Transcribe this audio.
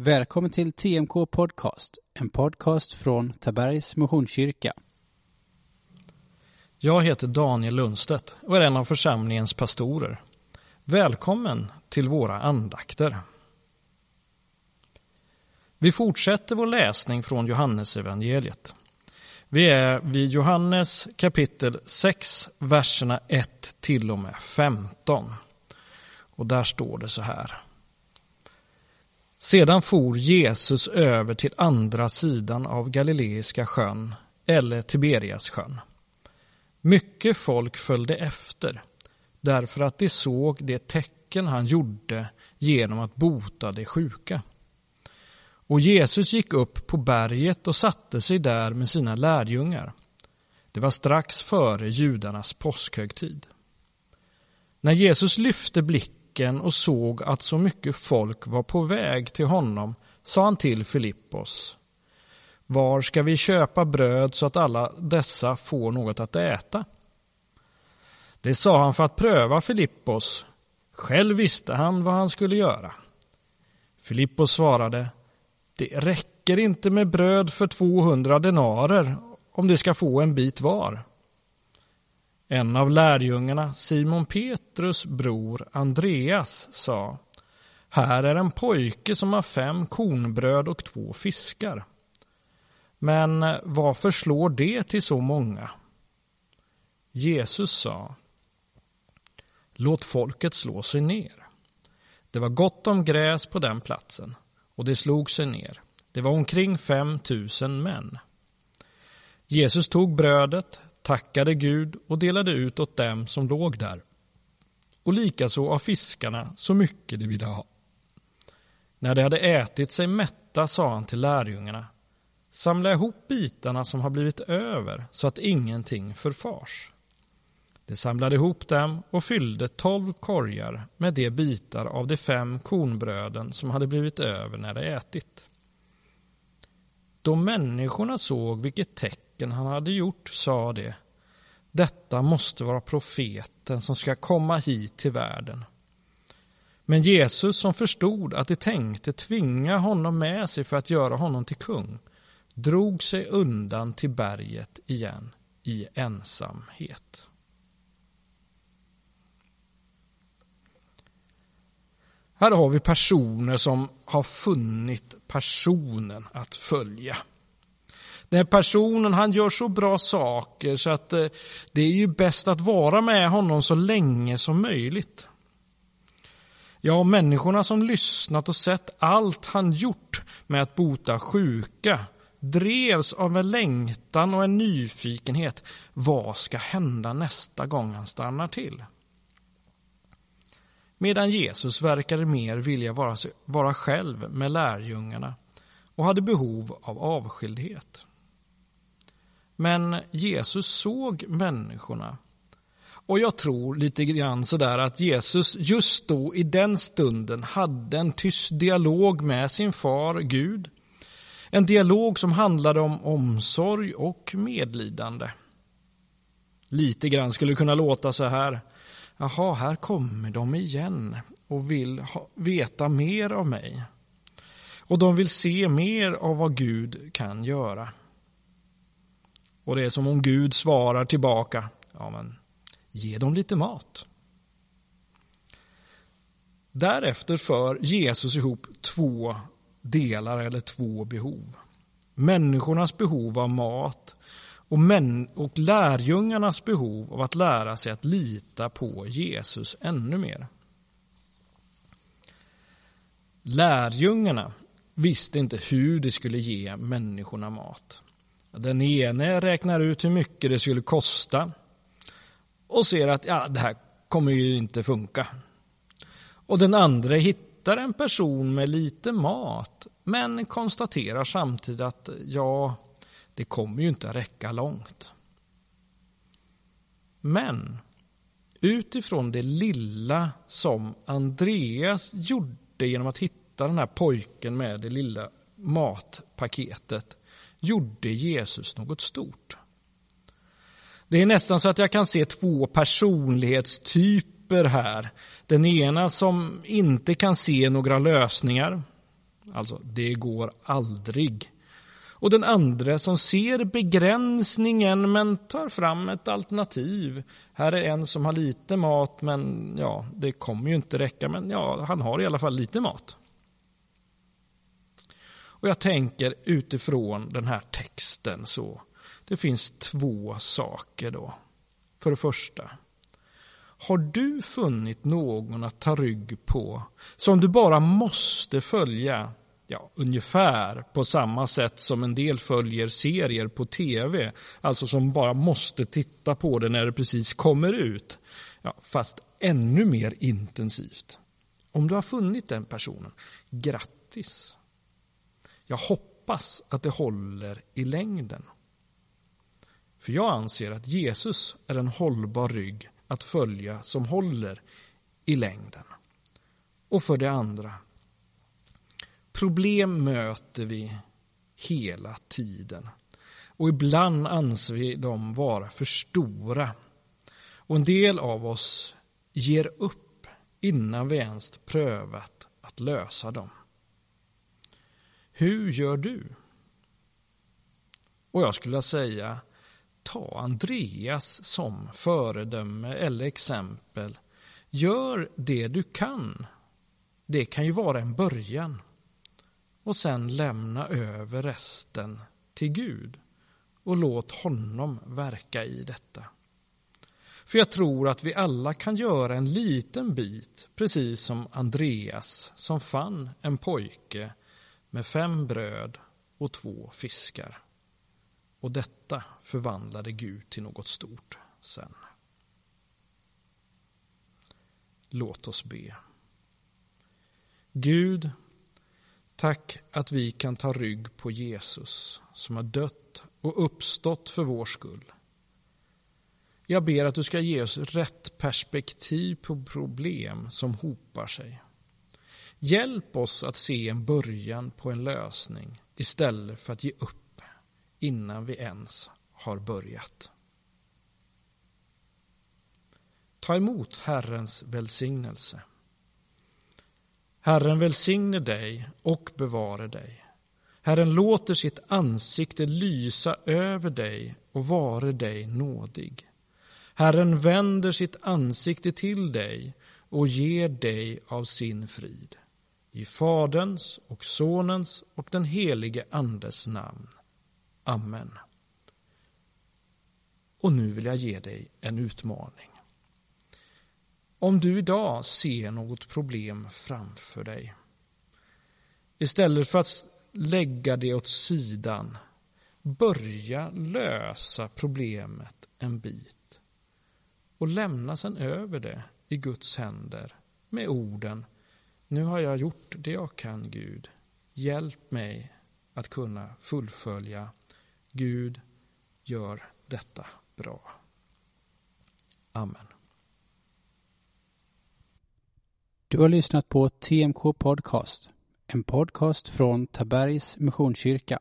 Välkommen till TMK Podcast, en podcast från Tabergs Missionskyrka. Jag heter Daniel Lundstedt och är en av församlingens pastorer. Välkommen till våra andakter. Vi fortsätter vår läsning från Johannesevangeliet. Vi är vid Johannes kapitel 6, verserna 1 till och med 15. Och där står det så här. Sedan for Jesus över till andra sidan av Galileiska sjön, eller Tiberias sjön. Mycket folk följde efter, därför att de såg det tecken han gjorde genom att bota de sjuka. Och Jesus gick upp på berget och satte sig där med sina lärjungar. Det var strax före judarnas påskhögtid. När Jesus lyfte blicken och såg att så mycket folk var på väg till honom sa han till Filippos. Var ska vi köpa bröd så att alla dessa får något att äta? Det sa han för att pröva Filippos. Själv visste han vad han skulle göra. Filippos svarade det räcker inte med bröd för 200 denarer om de ska få en bit var. En av lärjungarna, Simon Petrus bror Andreas, sa Här är en pojke som har fem kornbröd och två fiskar. Men varför slår det till så många? Jesus sa Låt folket slå sig ner. Det var gott om gräs på den platsen och det slog sig ner. Det var omkring fem tusen män. Jesus tog brödet, tackade Gud och delade ut åt dem som låg där. Och likaså av fiskarna så mycket de ville ha. När de hade ätit sig mätta sa han till lärjungarna Samla ihop bitarna som har blivit över så att ingenting förfars. De samlade ihop dem och fyllde tolv korgar med de bitar av de fem kornbröden som hade blivit över när de ätit. Då människorna såg vilket tecken tecken han hade gjort sa det. Detta måste vara profeten som ska komma hit till världen. Men Jesus som förstod att de tänkte tvinga honom med sig för att göra honom till kung drog sig undan till berget igen i ensamhet. Här har vi personer som har funnit personen att följa. Den personen han gör så bra saker så att eh, det är ju bäst att vara med honom så länge som möjligt. Ja, människorna som lyssnat och sett allt han gjort med att bota sjuka drevs av en längtan och en nyfikenhet. Vad ska hända nästa gång han stannar till? Medan Jesus verkade mer vilja vara, vara själv med lärjungarna och hade behov av avskildhet. Men Jesus såg människorna och jag tror lite grann sådär att Jesus just då i den stunden hade en tyst dialog med sin far Gud. En dialog som handlade om omsorg och medlidande. Lite grann skulle kunna låta så här. Jaha, här kommer de igen och vill ha, veta mer av mig. Och de vill se mer av vad Gud kan göra. Och det är som om Gud svarar tillbaka. Ja, men ge dem lite mat. Därefter för Jesus ihop två delar eller två behov. Människornas behov av mat och, män, och lärjungarnas behov av att lära sig att lita på Jesus ännu mer. Lärjungarna visste inte hur de skulle ge människorna mat. Den ene räknar ut hur mycket det skulle kosta och ser att ja, det här kommer ju inte funka. Och den andra hittar en person med lite mat men konstaterar samtidigt att ja, det kommer ju inte att räcka långt. Men utifrån det lilla som Andreas gjorde genom att hitta den här pojken med det lilla matpaketet gjorde Jesus något stort. Det är nästan så att jag kan se två personlighetstyper här. Den ena som inte kan se några lösningar Alltså, det går aldrig. Och den andra som ser begränsningen men tar fram ett alternativ. Här är en som har lite mat men ja, det kommer ju inte räcka men ja, han har i alla fall lite mat. Och jag tänker utifrån den här texten så. Det finns två saker då. För det första. Har du funnit någon att ta rygg på som du bara måste följa ja, ungefär på samma sätt som en del följer serier på tv, alltså som bara måste titta på det när det precis kommer ut, ja, fast ännu mer intensivt. Om du har funnit den personen, grattis! Jag hoppas att det håller i längden. För jag anser att Jesus är en hållbar rygg att följa som håller i längden. Och för det andra, problem möter vi hela tiden. Och ibland anser vi dem vara för stora. Och en del av oss ger upp innan vi ens prövat att lösa dem. Hur gör du? Och jag skulle säga, ta Andreas som föredöme eller exempel. Gör det du kan. Det kan ju vara en början. Och sen lämna över resten till Gud och låt honom verka i detta. För jag tror att vi alla kan göra en liten bit, precis som Andreas som fann en pojke med fem bröd och två fiskar. Och detta förvandlade Gud till något stort sen. Låt oss be. Gud, tack att vi kan ta rygg på Jesus som har dött och uppstått för vår skull. Jag ber att du ska ge oss rätt perspektiv på problem som hopar sig. Hjälp oss att se en början på en lösning istället för att ge upp innan vi ens har börjat. Ta emot Herrens välsignelse. Herren välsigne dig och bevare dig. Herren låter sitt ansikte lysa över dig och vare dig nådig. Herren vänder sitt ansikte till dig och ger dig av sin frid. I Faderns och Sonens och den helige Andes namn. Amen. Och nu vill jag ge dig en utmaning. Om du idag ser något problem framför dig, istället för att lägga det åt sidan, börja lösa problemet en bit och lämna sen över det i Guds händer med orden nu har jag gjort det jag kan, Gud. Hjälp mig att kunna fullfölja. Gud, gör detta bra. Amen. Du har lyssnat på TMK Podcast, en podcast från Tabergs Missionskyrka.